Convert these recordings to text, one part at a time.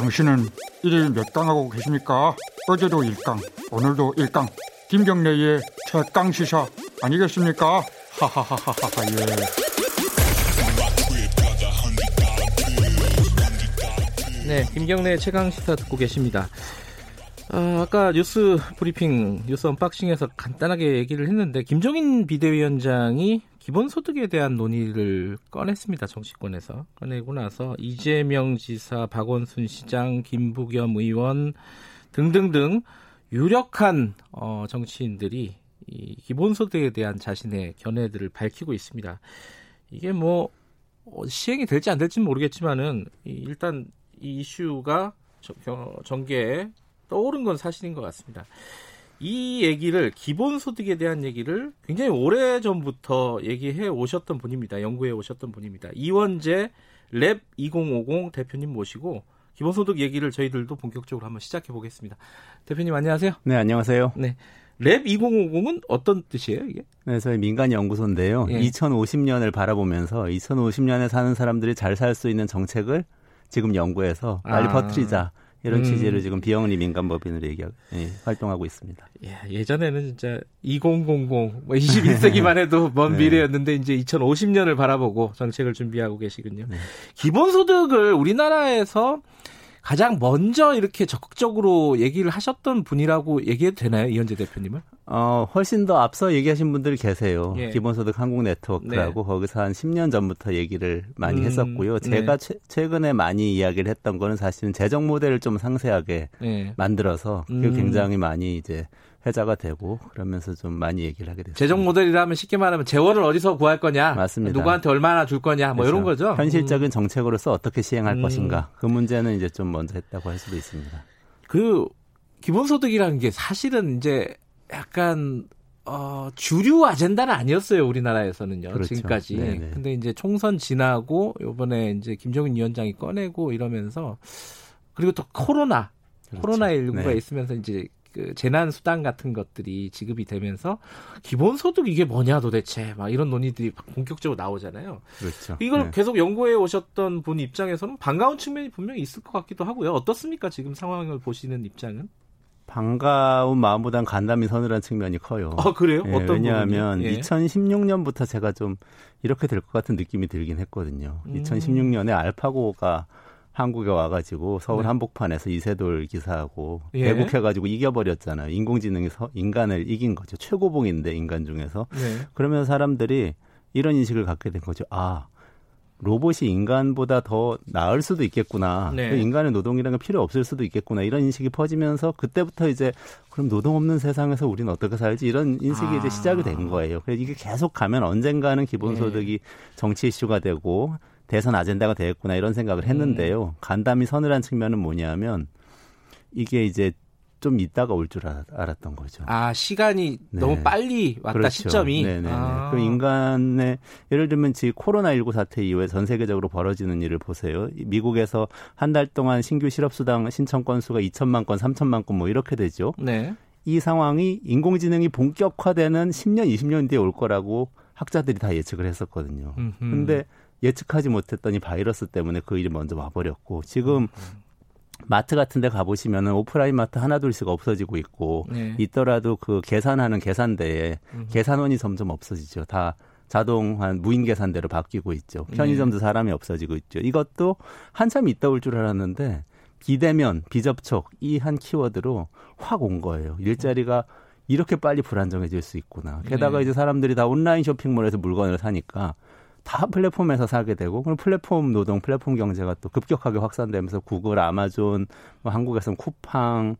당신은 일일 몇 강하고 계십니까? 어제도 1강, 오늘도 1강. 김경래의 최강 시사 아니겠습니까? 하하하하하 예. 네, 김경래 최강 시사 듣고 계십니다. 아, 아까 뉴스 브리핑, 뉴스 언박싱에서 간단하게 얘기를 했는데 김종인 비대위원장이 기본소득에 대한 논의를 꺼냈습니다. 정치권에서 꺼내고 나서 이재명 지사, 박원순 시장, 김부겸 의원 등등등 유력한 어, 정치인들이 이 기본소득에 대한 자신의 견해들을 밝히고 있습니다. 이게 뭐 어, 시행이 될지 안 될지는 모르겠지만은 일단 이 이슈가 전개에 떠오른 건 사실인 것 같습니다. 이 얘기를 기본소득에 대한 얘기를 굉장히 오래 전부터 얘기해 오셨던 분입니다. 연구해 오셨던 분입니다. 이원재 랩 2050 대표님 모시고 기본소득 얘기를 저희들도 본격적으로 한번 시작해 보겠습니다. 대표님 안녕하세요. 네, 안녕하세요. 네. 랩 2050은 어떤 뜻이에요, 이게? 네, 저희 민간 연구소인데요. 예. 2050년을 바라보면서 2050년에 사는 사람들이 잘 살 수 있는 정책을 지금 연구해서 빨리 아. 퍼뜨리자. 이런 음. 취지를 지금 비영리 민간 법인으로 얘기 예, 활동하고 있습니다. 예, 예전에는 진짜 2000, 뭐 21세기만 해도 먼 네. 미래였는데 이제 2050년을 바라보고 정책을 준비하고 계시군요. 네. 기본소득을 우리나라에서 가장 먼저 이렇게 적극적으로 얘기를 하셨던 분이라고 얘기해도 되나요, 이현재 대표님은? 어, 훨씬 더 앞서 얘기하신 분들이 계세요. 예. 기본소득 한국 네트워크라고 네. 거기서 한 10년 전부터 얘기를 많이 음, 했었고요. 제가 네. 최, 근에 많이 이야기를 했던 거는 사실은 재정 모델을 좀 상세하게 네. 만들어서 음. 굉장히 많이 이제 회자가 되고 그러면서 좀 많이 얘기를 하게 됐습니다. 재정 모델이라면 쉽게 말하면 재원을 어디서 구할 거냐, 맞습니다. 누구한테 얼마나 줄 거냐, 뭐 그렇죠. 이런 거죠. 현실적인 음. 정책으로서 어떻게 시행할 음. 것인가 그 문제는 이제 좀 먼저 했다고 할 수도 있습니다. 그 기본소득이라는 게 사실은 이제 약간 어, 주류 아젠다는 아니었어요 우리나라에서는요 그렇죠. 지금까지. 네네. 근데 이제 총선 지나고 요번에 이제 김정인 위원장이 꺼내고 이러면서 그리고 또 코로나 그렇죠. 코로나 19가 네. 있으면서 이제 그 재난 수당 같은 것들이 지급이 되면서 기본 소득 이게 뭐냐 도대체 막 이런 논의들이 본격적으로 나오잖아요. 그렇죠. 이걸 네. 계속 연구해 오셨던 분 입장에서는 반가운 측면이 분명히 있을 것 같기도 하고요. 어떻습니까? 지금 상황을 보시는 입장은? 반가운 마음보단 간담이 서늘한 측면이 커요. 아 그래요? 예, 어떤 왜냐하면 예. 2016년부터 제가 좀 이렇게 될 것 같은 느낌이 들긴 했거든요. 음. 2016년에 알파고가 한국에 와가지고 서울 네. 한복판에서 이세돌 기사하고 예. 대국해가지고 이겨버렸잖아요. 인공지능이 서, 인간을 이긴 거죠. 최고봉인데 인간 중에서. 네. 그러면 사람들이 이런 인식을 갖게 된 거죠. 아 로봇이 인간보다 더 나을 수도 있겠구나. 네. 그 인간의 노동이라는 게 필요 없을 수도 있겠구나. 이런 인식이 퍼지면서 그때부터 이제 그럼 노동 없는 세상에서 우리는 어떻게 살지? 이런 인식이 아. 이제 시작이 된 거예요. 그래서 이게 계속 가면 언젠가는 기본소득이 네. 정치 이슈가 되고 대선 아젠다가 되겠구나 이런 생각을 했는데요. 음. 간담이 서늘한 측면은 뭐냐면 이게 이제 좀 있다가 올 줄 알았던 거죠. 아 시간이 네. 너무 빨리 왔다 그렇죠. 시점이. 네네. 아. 그 인간의 예를 들면 지금 코로나 19 사태 이후에 전 세계적으로 벌어지는 일을 보세요. 미국에서 한 달 동안 신규 실업수당 신청 건수가 2천만 건, 3천만 건 뭐 이렇게 되죠. 네. 이 상황이 인공지능이 본격화되는 10년, 20년 뒤에 올 거라고 학자들이 다 예측을 했었거든요. 음흠. 근데 예측하지 못했더니 바이러스 때문에 그 일이 먼저 와버렸고 지금 마트 같은 데 가보시면은 오프라인 마트 하나둘씩 없어지고 있고 네. 있더라도 그 계산하는 계산대에 음. 계산원이 점점 없어지죠. 다 자동한 무인 계산대로 바뀌고 있죠. 편의점도 네. 사람이 없어지고 있죠. 이것도 한참 있다 올 줄 알았는데 비대면, 비접촉 이 한 키워드로 확 온 거예요. 일자리가 이렇게 빨리 불안정해질 수 있구나. 게다가 네. 이제 사람들이 다 온라인 쇼핑몰에서 물건을 사니까 다 플랫폼에서 사게 되고 그럼 플랫폼 노동, 플랫폼 경제가 또 급격하게 확산되면서 구글, 아마존, 뭐 한국에서는 쿠팡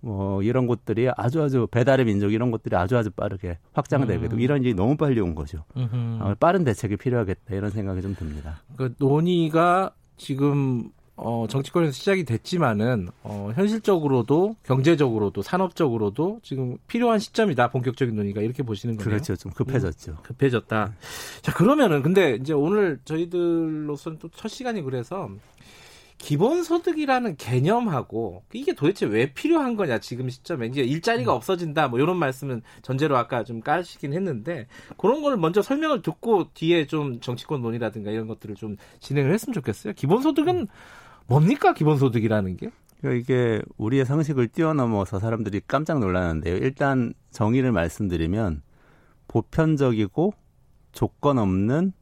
뭐 이런 곳들이 아주 아주 배달의 민족 이런 것들이 아주 아주 빠르게 확장되게 되고 음. 이런 일이 너무 빨리 온 거죠. 어, 빠른 대책이 필요하겠다 이런 생각이 좀 듭니다. 그 논의가 지금 어, 정치권에서 시작이 됐지만은 어, 현실적으로도 경제적으로도 산업적으로도 지금 필요한 시점이다 본격적인 논의가 이렇게 보시는 거예요. 그렇죠, 좀 급해졌죠. 음, 급해졌다. 네. 자 그러면은 근데 이제 오늘 저희들로서는 또 첫 시간이 그래서 기본소득이라는 개념하고 이게 도대체 왜 필요한 거냐 지금 시점에 이제 일자리가 음. 없어진다 뭐 이런 말씀은 전제로 아까 좀 까시긴 했는데 그런 걸 먼저 설명을 듣고 뒤에 좀 정치권 논의라든가 이런 것들을 좀 진행을 했으면 좋겠어요. 기본소득은 음. 뭡니까 기본소득이라는 게? 그러니까 이게 우리의 상식을 뛰어넘어서 사람들이 깜짝 놀라는데요. 일단 정의를 말씀드리면 보편적이고 조건 없는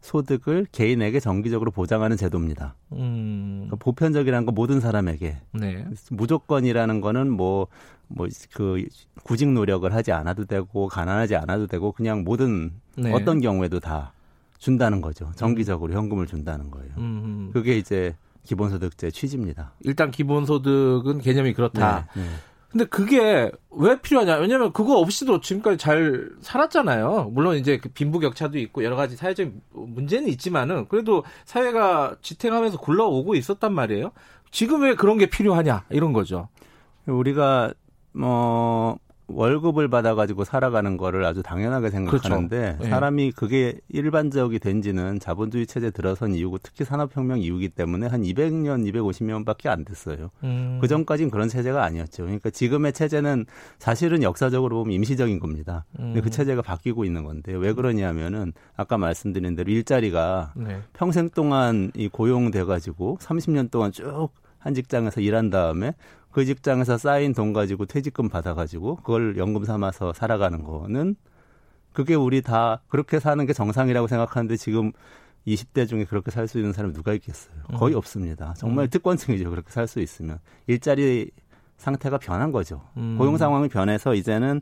소득을 개인에게 정기적으로 보장하는 제도입니다. 음. 그러니까 보편적이라는 건 모든 사람에게. 네. 무조건이라는 거는 뭐, 뭐, 그, 구직 노력을 하지 않아도 되고, 가난하지 않아도 되고, 그냥 모든 네. 어떤 경우에도 다 준다는 거죠. 정기적으로 현금을 준다는 거예요. 음. 그게 이제 기본소득제 취지입니다. 일단 기본소득은 개념이 그렇다. 네, 네. 근데 그게 왜 필요하냐? 왜냐면 그거 없이도 지금까지 잘 살았잖아요. 물론 이제 그 빈부격차도 있고 여러 가지 사회적인 문제는 있지만은 그래도 사회가 지탱하면서 굴러오고 있었단 말이에요. 지금 왜 그런 게 필요하냐? 이런 거죠. 우리가 뭐 월급을 받아가지고 살아가는 거를 아주 당연하게 생각하는데 그렇죠. 네. 사람이 그게 일반적이 된지는 자본주의 체제 들어선 이유고 특히 산업혁명 이후기 때문에 한 200년, 250년밖에 안 됐어요. 음. 그 전까지는 그런 체제가 아니었죠. 그러니까 지금의 체제는 사실은 역사적으로 보면 임시적인 겁니다. 근데 그 음. 체제가 바뀌고 있는 건데 왜 그러냐면은 아까 말씀드린 대로 일자리가 네. 평생 동안 이 고용돼가지고 30년 동안 쭉한 직장에서 일한 다음에 그 직장에서 쌓인 돈 가지고 퇴직금 받아가지고 그걸 연금 삼아서 살아가는 거는 그게 우리 다 그렇게 사는 게 정상이라고 생각하는데 지금 20대 중에 그렇게 살 수 있는 사람이 누가 있겠어요? 거의 음. 없습니다. 정말 음. 특권층이죠. 그렇게 살 수 있으면. 일자리 상태가 변한 거죠. 음. 고용 상황이 변해서 이제는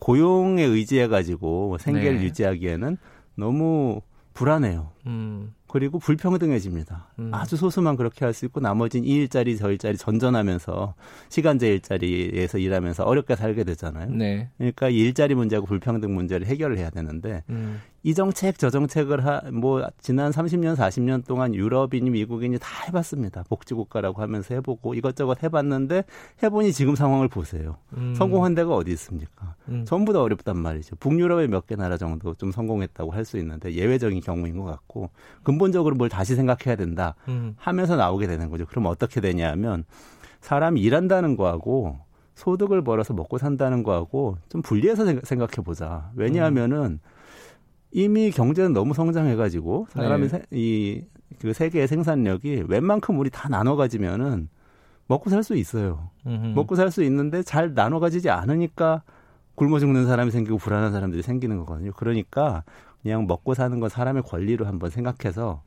고용에 의지해 가지고 생계를 네. 유지하기에는 너무 불안해요. 음. 그리고 불평등해집니다. 음. 아주 소수만 그렇게 할 수 있고 나머지는 이 일자리 저 일자리 전전하면서 시간제 일자리에서 일하면서 어렵게 살게 되잖아요. 네. 그러니까 일자리 문제하고 불평등 문제를 해결을 해야 되는데 음. 이 정책 저 정책을 하, 뭐 지난 30년 40년 동안 유럽이니 미국이니 다 해봤습니다. 복지국가라고 하면서 해보고 이것저것 해봤는데 해보니 지금 상황을 보세요. 음. 성공한 데가 어디 있습니까? 음. 전부 다 어렵단 말이죠. 북유럽의 몇 개 나라 정도 좀 성공했다고 할 수 있는데 예외적인 경우인 것 같고 근본적으로 뭘 다시 생각해야 된다 음. 하면서 나오게 되는 거죠. 그럼 어떻게 되냐면 사람이 일한다는 거하고 소득을 벌어서 먹고 산다는 거하고 좀 분리해서 생각해 보자. 왜냐하면은 음. 이미 경제는 너무 성장해가지고 사람이 네. 이그 세계의 생산력이 웬만큼 우리 다 나눠 가지면은 먹고 살 수 있어요. 음흠. 먹고 살 수 있는데 잘 나눠 가지지 않으니까 굶어 죽는 사람이 생기고 불안한 사람들이 생기는 거거든요. 그러니까 그냥 먹고 사는 건 사람의 권리로 한번 생각해서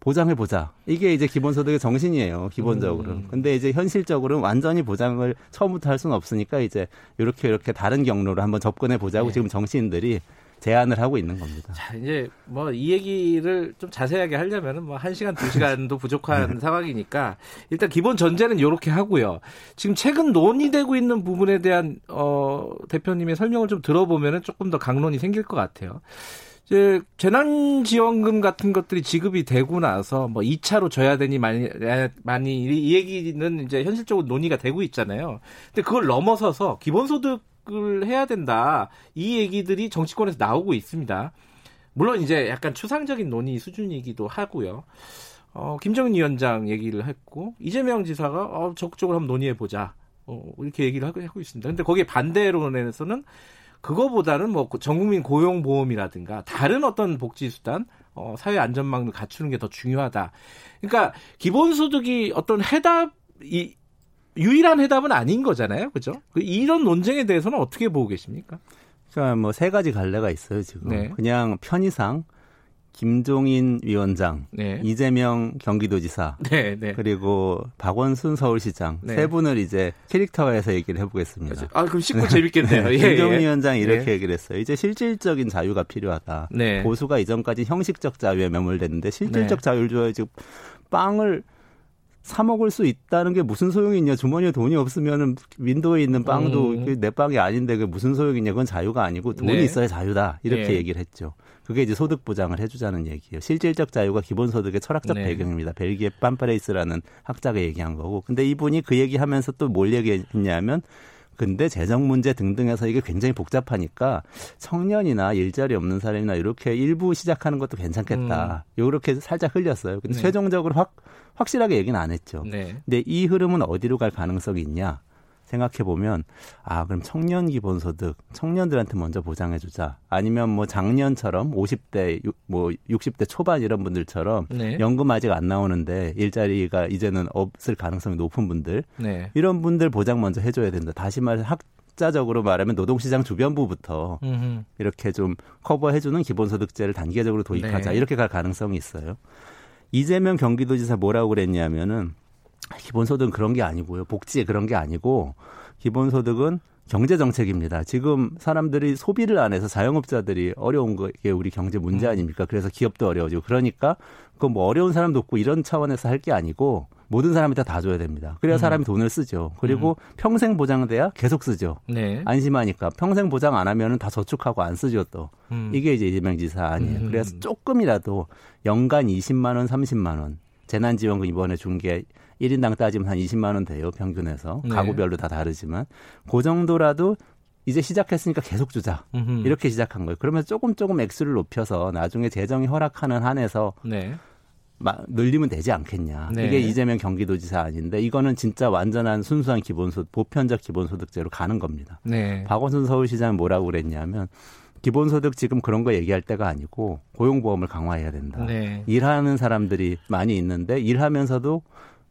보장해 보자. 이게 이제 기본소득의 정신이에요. 기본적으로. 음. 근데 이제 현실적으로는 완전히 보장을 처음부터 할 수는 없으니까 이제 이렇게 이렇게 다른 경로로 한번 접근해 보자고 네. 지금 정치인들이 제안을 하고 있는 겁니다. 자, 이제 뭐 이 얘기를 좀 자세하게 하려면은 뭐 1시간, 2시간도 부족한 네. 상황이니까 일단 기본 전제는 이렇게 하고요. 지금 최근 논의되고 있는 부분에 대한 어 대표님의 설명을 좀 들어보면은 조금 더 강론이 생길 것 같아요. 이제 재난지원금 같은 것들이 지급이 되고 나서 뭐 2차로 줘야 되니 많이 많이 이 얘기는 이제 현실적으로 논의가 되고 있잖아요. 근데 그걸 넘어서서 기본소득 을 해야 된다. 이 얘기들이 정치권에서 나오고 있습니다. 물론 이제 약간 추상적인 논의 수준이기도 하고요. 어, 김정은 위원장 얘기를 했고 이재명 지사가 어, 적극적으로 한번 논의해 보자. 어, 이렇게 얘기를 하고, 하고 있습니다. 근데 거기에 반대론에서는 그거보다는 뭐 전국민 고용보험이라든가 다른 어떤 복지수단, 어, 사회 안전망을 갖추는 게 더 중요하다. 그러니까 기본소득이 어떤 해답이 유일한 해답은 아닌 거잖아요. 그죠? 그 이런 논쟁에 대해서는 어떻게 보고 계십니까? 그러니까 뭐 세 가지 갈래가 있어요, 지금. 네. 그냥 편의상 김종인 위원장, 네. 이재명 경기도지사, 네, 네. 그리고 박원순 서울시장 네. 세 분을 이제 캐릭터화해서 얘기를 해보겠습니다. 아 그럼 쉽고 재밌겠네요. 예, 김종인 예. 위원장 이렇게 네. 얘기를 했어요. 이제 실질적인 자유가 필요하다. 네. 보수가 이전까지 형식적 자유에 매몰됐는데 실질적 자유를 줘야 지 빵을 사 먹을 수 있다는 게 무슨 소용이 있냐. 주머니에 돈이 없으면은 윈도우에 있는 빵도 음. 내 빵이 아닌데 그 무슨 소용이 있냐. 그건 자유가 아니고 돈이 네. 있어야 자유다. 이렇게 네. 얘기를 했죠. 그게 이제 소득 보장을 해주자는 얘기예요. 실질적 자유가 기본소득의 철학적 네. 배경입니다. 벨기에 빰파레이스라는 학자가 얘기한 거고. 근데 이분이 그 얘기하면서 또 뭘 얘기했냐면 근데 재정 문제 등등해서 이게 굉장히 복잡하니까 청년이나 일자리 없는 사람이나 이렇게 일부 시작하는 것도 괜찮겠다. 음. 요렇게 살짝 흘렸어요. 근데 네. 최종적으로 확 확실하게 얘기는 안 했죠. 네. 근데 이 흐름은 어디로 갈 가능성이 있냐? 생각해 보면 아 그럼 청년 기본소득 청년들한테 먼저 보장해 주자 아니면 뭐 작년처럼 50대 뭐 60대 초반 이런 분들처럼 네. 연금 아직 안 나오는데 일자리가 이제는 없을 가능성이 높은 분들 네. 이런 분들 보장 먼저 해줘야 된다 다시 말해 학 자적으로 말하면 노동시장 주변부부터 음흠. 이렇게 좀 커버해주는 기본소득제를 단계적으로 도입하자 네. 이렇게 갈 가능성이 있어요. 이재명 경기도지사 뭐라고 그랬냐면은 기본소득은 그런 게 아니고요. 복지에 그런 게 아니고 기본소득은 경제 정책입니다. 지금 사람들이 소비를 안 해서 자영업자들이 어려운 게 우리 경제 문제 음. 아닙니까? 그래서 기업도 어려워지고 그러니까 그뭐 어려운 사람도 없고 이런 차원에서 할 게 아니고 모든 사람한테 다 줘야 됩니다. 그래야 음. 사람이 돈을 쓰죠. 그리고 음. 평생 보장돼야 계속 쓰죠. 네. 안심하니까 평생 보장 안 하면은 다 저축하고 안 쓰죠 또. 음. 이게 이제 이재명 지사 아니에요. 음. 그래서 조금이라도 연간 20만 원, 30만 원 재난지원금 이번에 준 게 1인당 따지면 한 20만 원 돼요. 평균에서. 네. 가구별로 다 다르지만 그 정도라도 이제 시작했으니까 계속 주자. 음흠. 이렇게 시작한 거예요. 그러면 조금 조금 액수를 높여서 나중에 재정이 허락하는 한에서 네. 늘리면 되지 않겠냐. 네. 이게 이재명 경기도지사 아닌데 이거는 진짜 완전한 순수한 기본소득, 보편적 기본소득제로 가는 겁니다. 네. 박원순 서울시장은 뭐라고 그랬냐면 기본소득 지금 그런 거 얘기할 때가 아니고 고용보험을 강화해야 된다. 네. 일하는 사람들이 많이 있는데 일하면서도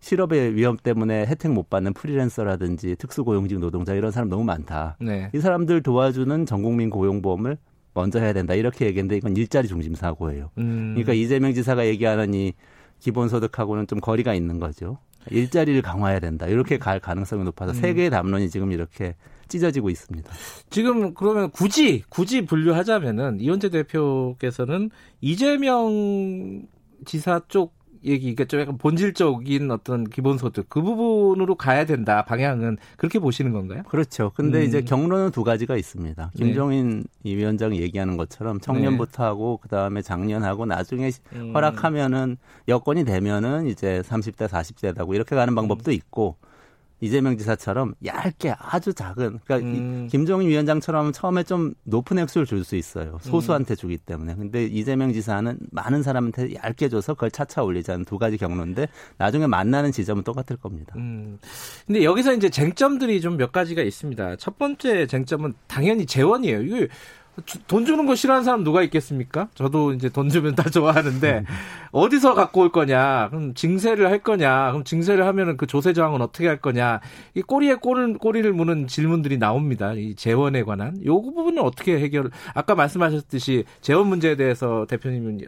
실업의 위험 때문에 혜택 못 받는 프리랜서라든지 특수고용직 노동자 이런 사람 너무 많다. 네. 이 사람들 도와주는 전국민 고용보험을 먼저 해야 된다 이렇게 얘기했는데 이건 일자리 중심 사고예요. 음. 그러니까 이재명 지사가 얘기하는 이 기본소득하고는 좀 거리가 있는 거죠. 일자리를 강화해야 된다. 이렇게 갈 가능성이 높아서 음. 세 개의 담론이 지금 이렇게 찢어지고 있습니다. 지금 그러면 굳이 굳이 분류하자면은 이원재 대표께서는 이재명 지사 쪽 얘기, 그러니까 좀 약간 본질적인 어떤 기본소득 그 부분으로 가야 된다 방향은 그렇게 보시는 건가요? 그렇죠. 근데 음. 이제 경로는 두 가지가 있습니다. 네. 김종인 네. 이 위원장이 얘기하는 것처럼 청년부터 네. 하고 그 다음에 작년하고 나중에 음. 허락하면은 여건이 되면은 이제 30대 40대다고 이렇게 가는 방법도 있고 이재명 지사처럼 얇게 아주 작은 그러니까 음. 김종인 위원장처럼 처음에 좀 높은 액수를 줄 수 있어요. 소수한테 주기 때문에. 근데 이재명 지사는 많은 사람한테 얇게 줘서 그걸 차차 올리자는 두 가지 경로인데 나중에 만나는 지점은 똑같을 겁니다. 음. 근데 여기서 이제 쟁점들이 좀 몇 가지가 있습니다. 첫 번째 쟁점은 당연히 재원이에요. 이거 돈 주는 거 싫어하는 사람 누가 있겠습니까? 저도 이제 돈 주면 다 좋아하는데 음. 어디서 갖고 올 거냐? 그럼 징세를 할 거냐? 그럼 징세를 하면은 그 조세 저항은 어떻게 할 거냐? 이 꼬리에 꼬를, 꼬리를 무는 질문들이 나옵니다. 이 재원에 관한 요 부분은 어떻게 해결? 아까 말씀하셨듯이 재원 문제에 대해서 대표님은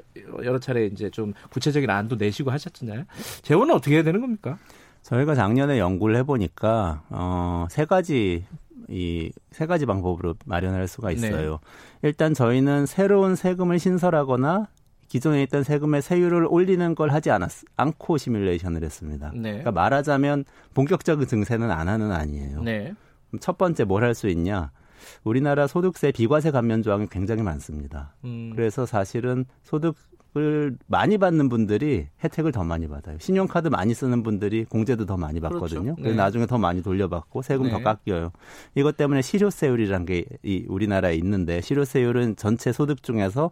여러 차례 이제 좀 구체적인 안도 내시고 하셨잖아요. 재원은 어떻게 해야 되는 겁니까? 저희가 작년에 연구를 해보니까 어, 세 가지 이 세 가지 방법으로 마련할 수가 네. 있어요. 네. 일단 저희는 새로운 세금을 신설하거나 기존에 있던 세금의 세율을 올리는 걸 하지 않았 않고 시뮬레이션을 했습니다. 네. 그러니까 말하자면 본격적인 증세는 안 하는 아니에요. 네. 첫 번째 뭘 할 수 있냐? 우리나라 소득세 비과세 감면 조항이 굉장히 많습니다. 음. 그래서 사실은 소득 을 많이 받는 분들이 혜택을 더 많이 받아요. 신용카드 많이 쓰는 분들이 공제도 더 많이 받거든요. 그렇죠. 네. 나중에 더 많이 돌려받고 세금 네. 더 깎여요. 이것 때문에 실효세율이란 게 이 우리나라에 있는데 실효세율은 전체 소득 중에서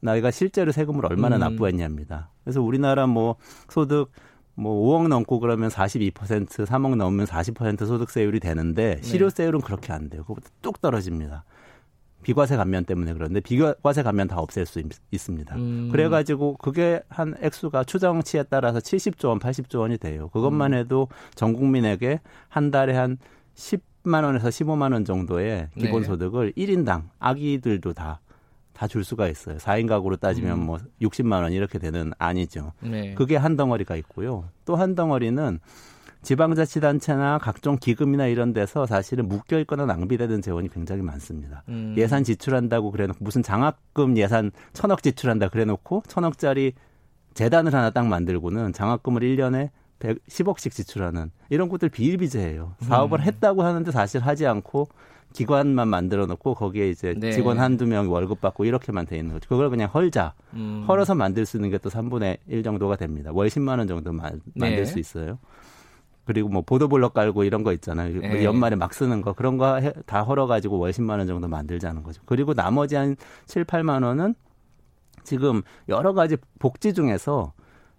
나이가 실제로 세금을 얼마나 음. 납부했냐입니다. 그래서 우리나라 뭐 소득 뭐 5억 넘고 그러면 42% 3억 넘으면 40% 소득세율이 되는데 네. 실효세율은 그렇게 안 돼요. 그것보다 뚝 떨어집니다. 비과세 감면 때문에 그런데 비과세 감면 다 없앨 수 있, 습니다 음. 그래가지고 그게 한 액수가 추정치에 따라서 70조 원, 80조 원이 돼요. 그것만 음. 해도 전 국민에게 한 달에 한 10만 원에서 15만 원 정도의 기본 소득을 네. 1인당 아기들도 다 다 줄 수가 있어요. 4인 가구로 따지면 음. 뭐 60만 원 이렇게 되는 아니죠. 네. 그게 한 덩어리가 있고요. 또 한 덩어리는 지방자치단체나 각종 기금이나 이런 데서 사실은 묶여 있거나 낭비되는 재원이 굉장히 많습니다. 음. 예산 지출한다고 그래놓고 무슨 장학금 예산 천억 지출한다 그래놓고 천억짜리 재단을 하나 딱 만들고는 장학금을 1년에 110억씩 지출하는 이런 것들 비일비재해요. 사업을 음. 했다고 하는데 사실 하지 않고 기관만 만들어 놓고 거기에 이제 네. 직원 한두 명 월급 받고 이렇게만 돼 있는 거죠. 그걸 그냥 헐자. 음. 헐어서 만들 수 있는 게 또 3분의 1 정도가 됩니다. 월 10만 원 정도 만, 만들 네. 수 있어요. 그리고 뭐 보도블럭 깔고 이런 거 있잖아요. 네. 연말에 막 쓰는 거 그런 거 다 헐어가지고 월 10만 원 정도 만들자는 거죠. 그리고 나머지 한 7, 8만 원은 지금 여러 가지 복지 중에서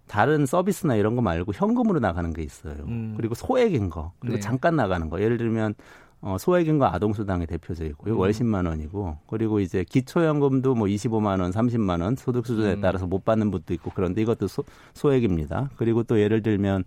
다른 서비스나 이런 거 말고 현금으로 나가는 게 있어요. 음. 그리고 소액인 거, 그리고 네. 잠깐 나가는 거. 예를 들면 어, 소액인 거 아동수당이 대표적이고요. 음. 월 10만 원이고, 그리고 이제 기초연금도 뭐 25만 원, 30만 원 소득 수준에 음. 따라서 못 받는 분도 있고 그런데 이것도 소, 소액입니다. 그리고 또 예를 들면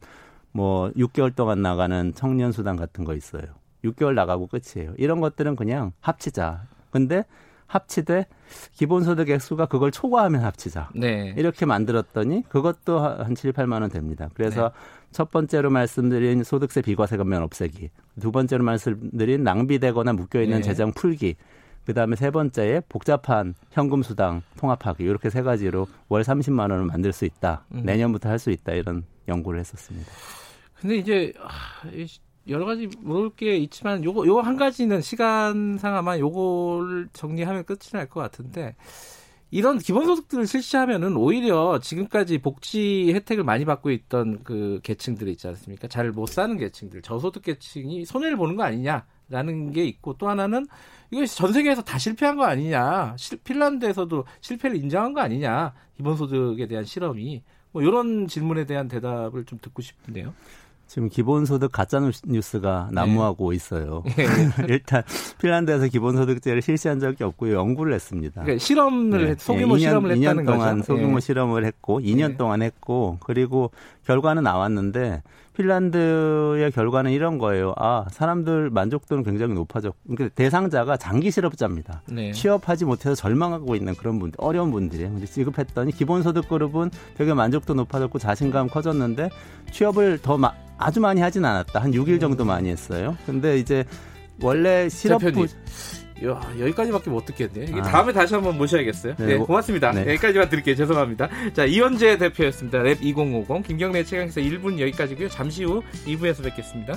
뭐 6개월 동안 나가는 청년 수당 같은 거 있어요. 6개월 나가고 끝이에요. 이런 것들은 그냥 합치자. 근데 합치되 기본소득 액수가 그걸 초과하면 합치자. 네. 이렇게 만들었더니 그것도 한 7, 8만 원 됩니다. 그래서 네. 첫 번째로 말씀드린 소득세 비과세 감면 없애기. 두 번째로 말씀드린 낭비되거나 묶여 있는 네. 재정 풀기. 그다음에 세 번째에 복잡한 현금 수당 통합하기. 이렇게 세 가지로 월 30만 원을 만들 수 있다. 음. 내년부터 할 수 있다. 이런 연구를 했었습니다. 근데 이제 여러 가지 물을 게 있지만 요거 요 한 가지는 시간상 아마 요거를 정리하면 끝이 날 것 같은데 이런 기본소득들을 실시하면은 오히려 지금까지 복지 혜택을 많이 받고 있던 그 계층들이 있지 않습니까? 잘 못 사는 계층들, 저소득 계층이 손해를 보는 거 아니냐라는 게 있고 또 하나는 이거 전 세계에서 다 실패한 거 아니냐? 핀란드에서도 실패를 인정한 거 아니냐? 기본소득에 대한 실험이 뭐 이런 질문에 대한 대답을 좀 듣고 싶은데요. 지금 기본소득 가짜 뉴스가 난무하고 네. 있어요. 네. 일단 핀란드에서 기본소득제를 실시한 적이 없고요. 연구를 했습니다. 그러니까 실험을 네. 소규모 네. 2년, 실험을 했다는 2년 동안 거죠. 소규모 네. 실험을 했고 2년 동안 했고 그리고 결과는 나왔는데 핀란드의 결과는 이런 거예요. 아, 사람들 만족도는 굉장히 높아졌고, 그러니까 대상자가 장기 실업자입니다. 네. 취업하지 못해서 절망하고 있는 그런 분들, 어려운 분들이 지급했더니 기본소득 그룹은 되게 만족도 높아졌고 자신감 커졌는데 취업을 더 마, 아주 많이 하진 않았다. 한 6일 정도 많이 했어요. 근데 이제 원래 실업 부 야, 여기까지밖에 못 듣겠네요. 아. 다음에 다시 한번 모셔야겠어요. 네, 네 고맙습니다. 네. 여기까지만 드릴게요. 죄송합니다. 자, 이현재 대표였습니다. 랩 2050 김경래 최강에서 1분 여기까지고요. 잠시 후 2부에서 뵙겠습니다.